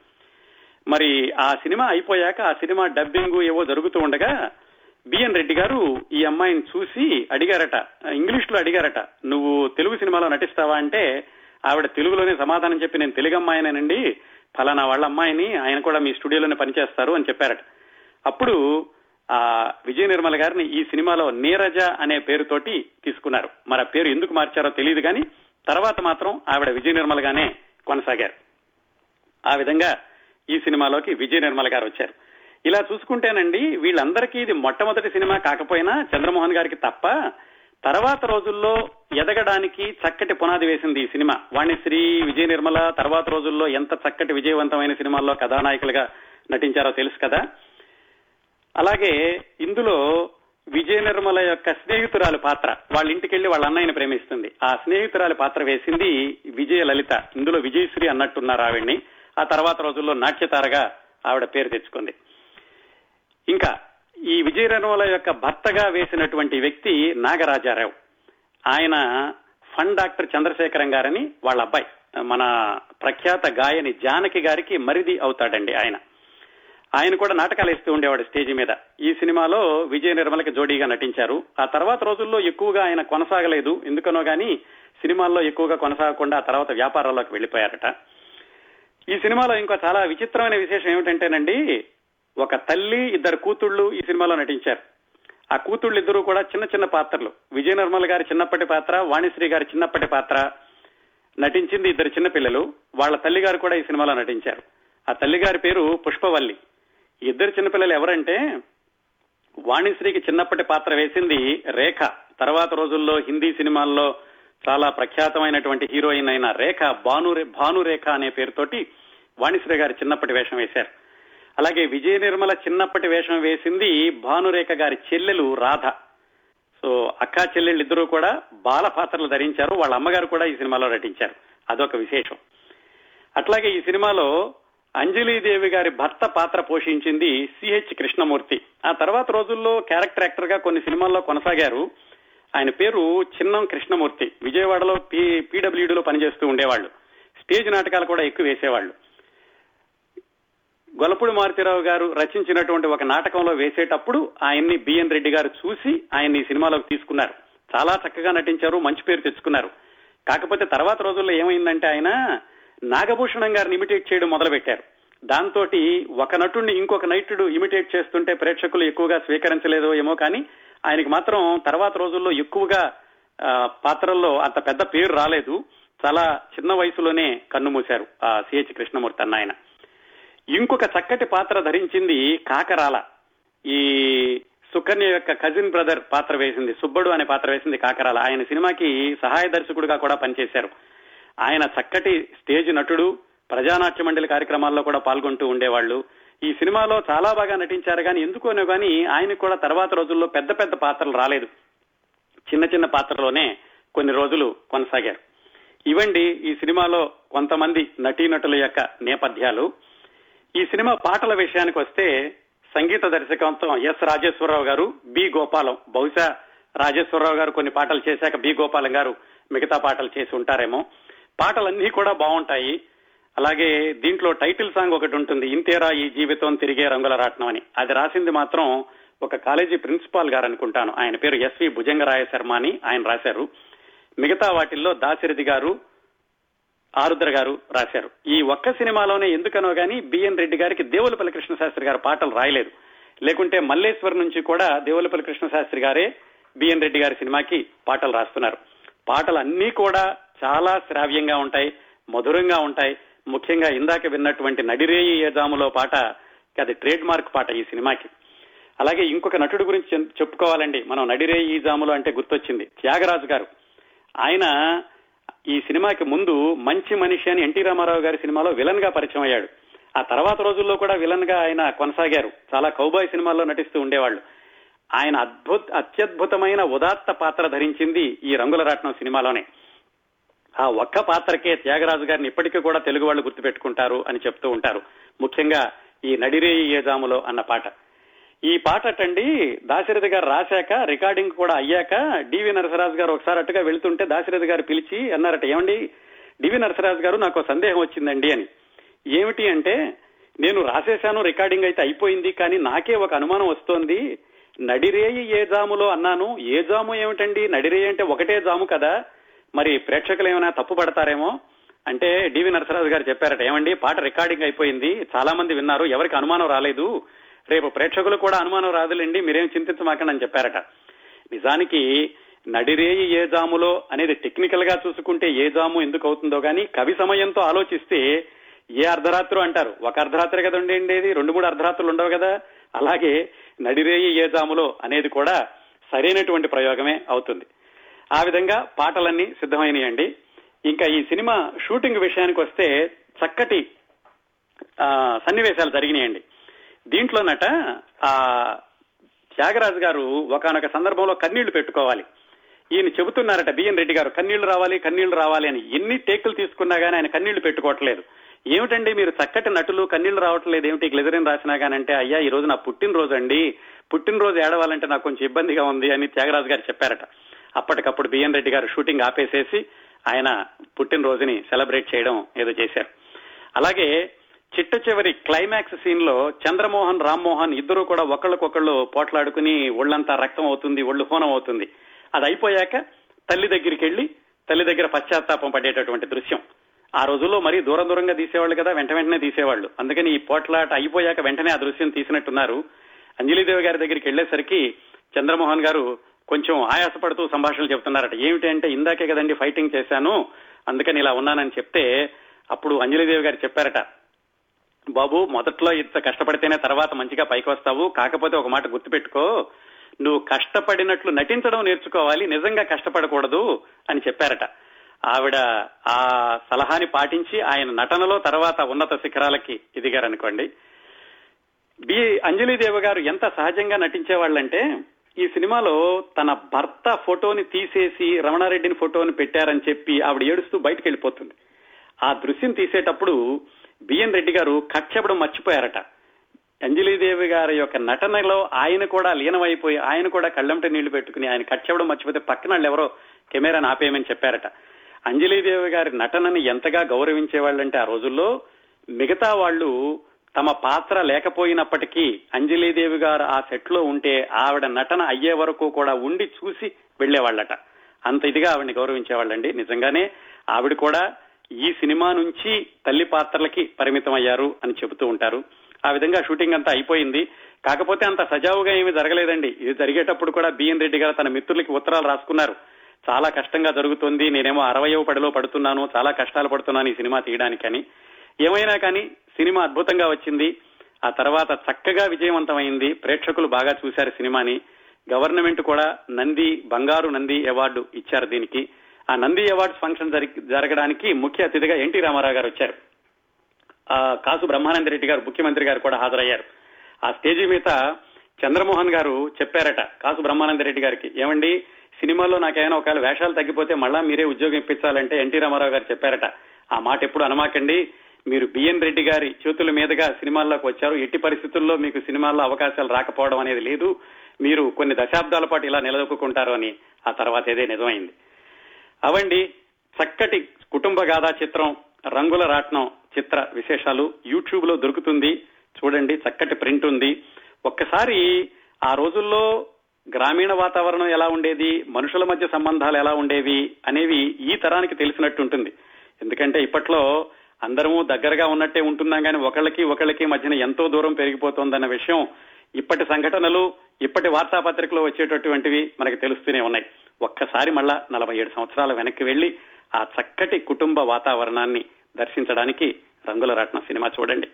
మరి ఆ సినిమా అయిపోయాక ఆ సినిమా డబ్బింగ్ ఏవో జరుగుతూ ఉండగా బిఎన్ రెడ్డి గారు ఈ అమ్మాయిని చూసి అడిగారట ఇంగ్లీష్లో అడిగారట నువ్వు తెలుగు సినిమాలో నటిస్తావా? అంటే ఆవిడ తెలుగులోనే సమాధానం చెప్పి నేను తెలుగు అమ్మాయినేనండి ఫలానా వాళ్ళ అమ్మాయిని ఆయన కూడా మీ స్టూడియోలోనే పనిచేస్తారు అని చెప్పారట. అప్పుడు ఆ విజయ నిర్మల గారిని ఈ సినిమాలో నీరజ అనే పేరుతోటి తీసుకున్నారు. మరి ఆ పేరు ఎందుకు మార్చారో తెలియదు కానీ తర్వాత మాత్రం ఆవిడ విజయ నిర్మల గానే కొనసాగారు. ఆ విధంగా ఈ సినిమాలోకి విజయ నిర్మల గారు వచ్చారు. ఇలా చూసుకుంటేనండి వీళ్ళందరికీ ఇది మొట్టమొదటి సినిమా కాకపోయినా చంద్రమోహన్ గారికి తప్ప తర్వాత రోజుల్లో ఎదగడానికి చక్కటి పునాది వేసింది ఈ సినిమా. వాణిశ్రీ విజయ నిర్మల తర్వాత రోజుల్లో ఎంత చక్కటి విజయవంతమైన సినిమాల్లో కథానాయకులుగా నటించారో తెలుసు కదా. అలాగే ఇందులో విజయ నిర్మల యొక్క స్నేహితురాలు పాత్ర వాళ్ళ ఇంటికి వెళ్ళి వాళ్ళ అన్నయ్యని ప్రేమిస్తుంది. ఆ స్నేహితురాలి పాత్ర వేసింది విజయ లలిత. ఇందులో విజయశ్రీ అన్నట్టున్నారు ఆవిడ్ని. ఆ తర్వాత రోజుల్లో నాట్యతారగా ఆవిడ పేరు తెచ్చుకుంది. ఇంకా ఈ విజయ యొక్క భర్తగా వేసినటువంటి వ్యక్తి నాగరాజారావు. ఆయన ఫండ్ డాక్టర్ చంద్రశేఖరం గారని వాళ్ళ అబ్బాయి. మన ప్రఖ్యాత గాయని జానకి గారికి మరిది అవుతాడండి ఆయన. ఆయన కూడా నాటకాలు ఇస్తూ ఉండేవాడు స్టేజ్ మీద. ఈ సినిమాలో విజయ నిర్మలకి జోడీగా నటించారు. ఆ తర్వాత రోజుల్లో ఎక్కువగా ఆయన కొనసాగలేదు. ఎందుకనో గాని సినిమాల్లో ఎక్కువగా కొనసాగకుండా ఆ తర్వాత వ్యాపారాల్లోకి వెళ్ళిపోయారట ఈ సినిమాలో ఇంకా చాలా విచిత్రమైన విశేషం ఏమిటంటేనండి ఒక తల్లి ఇద్దరు కూతుళ్ళు ఈ సినిమాలో నటించారు. ఆ కూతుళ్ళు ఇద్దరు కూడా చిన్న చిన్న పాత్రలు. విజయ నిర్మల్ గారి చిన్నప్పటి పాత్ర వాణిశ్రీ గారి చిన్నప్పటి పాత్ర నటించింది ఇద్దరు చిన్నపిల్లలు వాళ్ళ తల్లి గారు కూడా ఈ సినిమాలో నటించారు. ఆ తల్లి గారి పేరు పుష్పవల్లి. ఇద్దరు చిన్నపిల్లలు ఎవరంటే వాణిశ్రీకి చిన్నప్పటి పాత్ర వేసింది రేఖ. తర్వాత రోజుల్లో హిందీ సినిమాల్లో చాలా ప్రఖ్యాతమైనటువంటి హీరోయిన్ అయిన రేఖ భాను భానురేఖ అనే పేరుతోటి వాణిశ్రీ గారి చిన్నప్పటి వేషం వేశారు. అలాగే విజయ నిర్మల చిన్నప్పటి వేషం వేసింది భానురేఖ గారి చెల్లెలు రాధ. సో అక్కా చెల్లెళ్ళు ఇద్దరూ కూడా బాల పాత్రలు ధరించారు. వాళ్ళ అమ్మగారు కూడా ఈ సినిమాలో నటించారు. అదొక విశేషం. అట్లాగే ఈ సినిమాలో అంజలీదేవి గారి భర్త పాత్ర పోషించింది సిహెచ్ కృష్ణమూర్తి. ఆ తర్వాత రోజుల్లో క్యారెక్టర్ యాక్టర్గా కొన్ని సినిమాల్లో కొనసాగారు. ఆయన పేరు చిన్నం కృష్ణమూర్తి. విజయవాడలో పీడబ్ల్యూడీలో పనిచేస్తూ ఉండేవాళ్ళు. స్టేజ్ నాటకాలు కూడా ఎక్కువ వేసేవాళ్ళు. గొలపుడి మారుతిరావు గారు రచించినటువంటి ఒక నాటకంలో వేసేటప్పుడు ఆయన్ని బిఎన్ రెడ్డి గారు చూసి ఆయన్ని సినిమాలోకి తీసుకున్నారు. చాలా చక్కగా నటించారు మంచి పేరు తెచ్చుకున్నారు. కాకపోతే తర్వాత రోజుల్లో ఏమైందంటే ఆయన నాగభూషణం గారిని ఇమిటేట్ చేయడం మొదలు పెట్టారు దాంతో ఒక నటుడిని ఇంకొక నటుడు ఇమిటేట్ చేస్తుంటే ప్రేక్షకులు ఎక్కువగా స్వీకరించలేదో ఏమో కానీ ఆయనకి మాత్రం తర్వాత రోజుల్లో ఎక్కువగా పాత్రల్లో అంత పెద్ద పేరు రాలేదు. చాలా చిన్న వయసులోనే కన్నుమూశారు ఆ సిహెచ్ కృష్ణమూర్తి అన్న ఆయన. ఇంకొక చక్కటి పాత్ర ధరించింది కాకరాల. ఈ సుకన్య యొక్క కజిన్ బ్రదర్ పాత్ర వేసింది సుబ్బడు అనే పాత్ర వేసింది కాకరాల. ఆయన సినిమాకి సహాయ దర్శకుడుగా కూడా పనిచేశారు. ఆయన చక్కటి స్టేజ్ నటుడు ప్రజానాట్య మండలి కార్యక్రమాల్లో కూడా పాల్గొంటూ ఉండేవాళ్ళు ఈ సినిమాలో చాలా బాగా నటించారు కానీ ఎందుకోనో కానీ ఆయనకు కూడా తర్వాత రోజుల్లో పెద్ద పెద్ద పాత్రలు రాలేదు. చిన్న చిన్న పాత్రలోనే కొన్ని రోజులు కొనసాగారు. ఇవండి ఈ సినిమాలో కొంతమంది నటీనటుల యొక్క నేపథ్యాలు. ఈ సినిమా పాటల విషయానికి వస్తే సంగీత దర్శకత్వం ఎస్ రాజేశ్వరరావు గారు బి గోపాలం. బహుశా రాజేశ్వరరావు గారు కొన్ని పాటలు చేశాక బి గోపాలం గారు మిగతా పాటలు చేసి ఉంటారేమో. పాటలన్నీ కూడా బాగుంటాయి. అలాగే దీంట్లో టైటిల్ సాంగ్ ఒకటి ఉంటుంది ఇంతేరా ఈ జీవితం తిరిగే రంగుల రాట్నం అని. అది రాసింది మాత్రం ఒక కాలేజీ ప్రిన్సిపాల్ గారు అనుకుంటాను. ఆయన పేరు ఎస్వి భుజంగరాయ శర్మ అని ఆయన రాశారు. మిగతా వాటిల్లో దాశరథి గారు ఆరుద్ర గారు రాశారు. ఈ ఒక్క సినిమాలోనే ఎందుకనో గానీ బిఎన్ రెడ్డి గారికి దేవులపల్లి కృష్ణ శాస్త్రి గారు పాటలు రాయలేదు. లేకుంటే మల్లేశ్వర్ నుంచి కూడా దేవులపల్లి కృష్ణ శాస్త్రి గారే బిఎన్ రెడ్డి గారి సినిమాకి పాటలు రాస్తున్నారు. పాటలు అన్నీ కూడా చాలా శ్రావ్యంగా ఉంటాయి మధురంగా ఉంటాయి. ముఖ్యంగా ఇందాక విన్నటువంటి నడిరేయి ఏజాములో పాట అది ట్రేడ్ మార్క్ పాట ఈ సినిమాకి. అలాగే ఇంకొక నటుడు గురించి చెప్పుకోవాలండి. మనం నడిరేయి ఈ జాములో అంటే గుర్తొచ్చింది. త్యాగరాజు గారు. ఆయన ఈ సినిమాకి ముందు మంచి మనిషి అని ఎన్టీ రామారావు గారి సినిమాలో విలన్గా పరిచయం అయ్యాడు. ఆ తర్వాత రోజుల్లో కూడా విలన్గా ఆయన కొనసాగారు. చాలా కౌబాయ్ సినిమాల్లో నటిస్తూ ఉండేవాళ్ళు. ఆయన అద్భుత అత్యద్భుతమైన ఉదాత్త పాత్ర ధరించింది ఈ రంగుల రాట్నం సినిమాలోనే. ఆ ఒక్క పాత్రకే త్యాగరాజు గారిని ఇప్పటికీ కూడా తెలుగు వాళ్ళు గుర్తుపెట్టుకుంటారు అని చెప్తూ ఉంటారు. ముఖ్యంగా ఈ నడిరేయి ఏజాములో అన్న పాట. ఈ పాట అటండి. దాశరథి గారు రాశాక రికార్డింగ్ కూడా అయ్యాక డివి నరసరాజు గారు ఒకసారి అట్టుగా వెళ్తుంటే దాశరథి గారు పిలిచి అన్నారట ఏమండి డివి నరసరాజు గారు నాకు సందేహం వచ్చిందండి అని. ఏమిటి అంటే నేను రాసేశాను రికార్డింగ్ అయితే అయిపోయింది కానీ నాకే ఒక అనుమానం వస్తోంది. నడిరేయి ఏ జాములో అన్నాను. ఏ జాము ఏమిటండి? నడిరేయి అంటే ఒకటే జాము కదా. మరి ప్రేక్షకులు ఏమైనా తప్పు పడతారేమో? అంటే డివి నరసరాజు గారు చెప్పారట ఏమండి పాట రికార్డింగ్ అయిపోయింది. చాలా మంది విన్నారు ఎవరికి అనుమానం రాలేదు. రేపు ప్రేక్షకులు కూడా అనుమానం రాదులేండి మీరేం చింతించమాకండి అని చెప్పారట. నిజానికి నడిరేయి ఏ జాములో అనేది టెక్నికల్గా చూసుకుంటే ఏ జాము ఎందుకు అవుతుందో కానీ కవి సమయంతో ఆలోచిస్తే ఏ అర్ధరాత్రు అంటారు. ఒక అర్ధరాత్రి కదా ఉండేది రెండు మూడు అర్ధరాత్రులు ఉండవు కదా? అలాగే నడిరేయి ఏ జాములో అనేది కూడా సరైనటువంటి ప్రయోగమే అవుతుంది. ఆ విధంగా పాటలన్నీ సిద్ధమైనయండి. ఇంకా ఈ సినిమా షూటింగ్ విషయానికి వస్తే చక్కటి సన్నివేశాలు జరిగినాయండి. దీంట్లోనట ఆ త్యాగరాజు గారు ఒకనొక సందర్భంలో కన్నీళ్ళు పెట్టుకోవాలి. ఈయన చెబుతున్నారట బిఎన్ రెడ్డి గారు కన్నీళ్ళు రావాలి కన్నీళ్ళు రావాలి అని. ఎన్ని టేకులు తీసుకున్నా గానీ ఆయన కన్నీళ్ళు పెట్టుకోవట్లేదు. ఏమిటండి మీరు చక్కటి నటులు కన్నీళ్ళు రావట్లేదు ఏమిటి గ్లెజరిన్ రాసినా గానంటే అయ్యా ఈ రోజు నా పుట్టినరోజు అండి. పుట్టినరోజు ఏడవాలంటే నాకు కొంచెం ఇబ్బందిగా ఉంది అని త్యాగరాజు గారు చెప్పారట. అప్పటికప్పుడు బిఎన్ రెడ్డి గారు షూటింగ్ ఆపేసేసి ఆయన పుట్టినరోజుని సెలబ్రేట్ చేయడం ఏదో చేశారు. అలాగే చిట్ట చివరి క్లైమాక్స్ సీన్లో చంద్రమోహన్ రామ్మోహన్ ఇద్దరు కూడా ఒకళ్ళకొకళ్ళు పోట్లాడుకుని ఒళ్ళంతా రక్తం అవుతుంది ఒళ్ళు హోనం అవుతుంది. అది అయిపోయాక తల్లి దగ్గరికి వెళ్ళి తల్లి దగ్గర పశ్చాత్తాపం పడేటటువంటి దృశ్యం. ఆ రోజుల్లో మరీ దూరం దూరంగా తీసేవాళ్ళు కదా వెంట వెంటనే తీసేవాళ్ళు. అందుకని ఈ పోట్లాట అయిపోయాక వెంటనే ఆ దృశ్యం తీసినట్టున్నారు. అంజలిదేవి గారి దగ్గరికి వెళ్ళేసరికి చంద్రమోహన్ గారు కొంచెం ఆయాసపడుతూ సంభాషణలు చెప్తున్నారట ఏమిటి అంటే ఇందాకే కదండి ఫైటింగ్ చేశాను అందుకని ఇలా ఉన్నానని చెప్తే అప్పుడు అంజలిదేవి గారు చెప్పారట బాబు మొదట్లో ఇంత కష్టపడితేనే తర్వాత మంచిగా పైకి వస్తావు. కాకపోతే ఒక మాట గుర్తుపెట్టుకో. నువ్వు కష్టపడినట్లు నటించడం నేర్చుకోవాలి నిజంగా కష్టపడకూడదు అని చెప్పారట. ఆవిడ ఆ సలహాని పాటించి ఆయన నటనలో తర్వాత ఉన్నత శిఖరాలకి ఎదిగారనుకోండి. బి. అంజలిదేవి గారు ఎంత సహజంగా నటించేవాళ్ళంటే ఈ సినిమాలో తన భర్త ఫోటోని తీసేసి రమణారెడ్డిని ఫోటోని పెట్టారని చెప్పి ఆవిడ ఏడుస్తూ బయటకు వెళ్ళిపోతుంది ఆ దృశ్యం తీసేటప్పుడు బిఎన్ రెడ్డి గారు కక్షపడం మర్చిపోయారట. అంజలీదేవి గారి యొక్క నటనలో ఆయన కూడా లీనమైపోయి ఆయన కూడా కళ్ళంట నీళ్ళు పెట్టుకుని ఆయన కక్షపడం మర్చిపోతే పక్కన ఎవరో కెమెరాను ఆపేయమని చెప్పారట. అంజలీదేవి గారి నటనని ఎంతగా గౌరవించే వాళ్ళంటే ఆ రోజుల్లో మిగతా వాళ్ళు తమ పాత్ర లేకపోయినప్పటికీ అంజలీదేవి గారు ఆ సెట్లో ఉంటే ఆవిడ నటన అయ్యే వరకు కూడా ఉండి చూసి వెళ్ళేవాళ్ళట అంత ఇదిగా ఆవిడని గౌరవించేవాళ్ళండి. నిజంగానే ఆవిడ కూడా ఈ సినిమా నుంచి తల్లి పాత్రలకి పరిమితం అయ్యారు అని చెబుతూ ఉంటారు. ఆ విధంగా షూటింగ్ అంతా అయిపోయింది. కాకపోతే అంత సజావుగా ఏమీ జరగలేదండి. ఇది జరిగేటప్పుడు కూడా బిఎన్ రెడ్డి గారు తన మిత్రులకి ఉత్తరాలు రాసుకున్నారు. చాలా కష్టంగా జరుగుతుంది. నేనేమో అరవయో పడిలో పడుతున్నాను. చాలా కష్టాలు పడుతున్నాను ఈ సినిమా తీయడానికని ఏమైనా కానీ సినిమా అద్భుతంగా వచ్చింది. ఆ తర్వాత చక్కగా విజయవంతమైంది. ప్రేక్షకులు బాగా చూశారు సినిమాని. గవర్నమెంట్ కూడా నంది బంగారు నంది అవార్డు ఇచ్చారు దీనికి. ఆ నంది అవార్డ్స్ ఫంక్షన్ జరగడానికి ముఖ్య అతిథిగా ఎన్టీ రామారావు గారు వచ్చారు. ఆ కాసు బ్రహ్మానంద రెడ్డి గారు ముఖ్యమంత్రి గారు కూడా హాజరయ్యారు. ఆ స్టేజీ మీద చంద్రమోహన్ గారు చెప్పారట కాసు బ్రహ్మానంద రెడ్డి గారికి. ఏమండి సినిమాలో నాకేమైనా ఒకవేళ వేషాలు తగ్గిపోతే మళ్ళా మీరే ఉద్యోగం ఇప్పించాలంటే ఎన్టీ రామారావు గారు చెప్పారట. ఆ మాట ఎప్పుడు అనమాకండి. మీరు బిఎన్ రెడ్డి గారి చేతుల మీదుగా సినిమాల్లోకి వచ్చారు. ఎట్టి పరిస్థితుల్లో మీకు సినిమాల్లో అవకాశాలు రాకపోవడం అనేది లేదు. మీరు కొన్ని దశాబ్దాల పాటు ఇలా నిలదొక్కుంటారు అని ఆ తర్వాత ఏదే నిజమైంది. అవండి చక్కటి కుటుంబ గాథా చిత్రం రంగుల రాట్నం చిత్ర విశేషాలు యూట్యూబ్లో దొరుకుతుంది. చూడండి చక్కటి ప్రింట్ ఉంది. ఒక్కసారి ఆ రోజుల్లో గ్రామీణ వాతావరణం ఎలా ఉండేది మనుషుల మధ్య సంబంధాలు ఎలా ఉండేవి అనేవి ఈ తరానికి తెలిసినట్టు ఉంటుంది. ఎందుకంటే ఇప్పట్లో అందరము దగ్గరగా ఉన్నట్టే ఉంటున్నాం కానీ ఒకళ్ళకి ఒకళ్ళకి మధ్యన ఎంతో దూరం పెరిగిపోతోందన్న విషయం ఇప్పటి సంఘటనలు ఇప్పటి వార్తాపత్రికలో వచ్చేటటువంటివి మనకు తెలుస్తూనే ఉన్నాయి. ఒక్కసారి మళ్ళా నలభై ఏడు సంవత్సరాల వెనక్కి వెళ్ళి ఆ చక్కటి కుటుంబ వాతావరణాన్ని దర్శించడానికి రంగుల రాట్నం సినిమా చూడండి.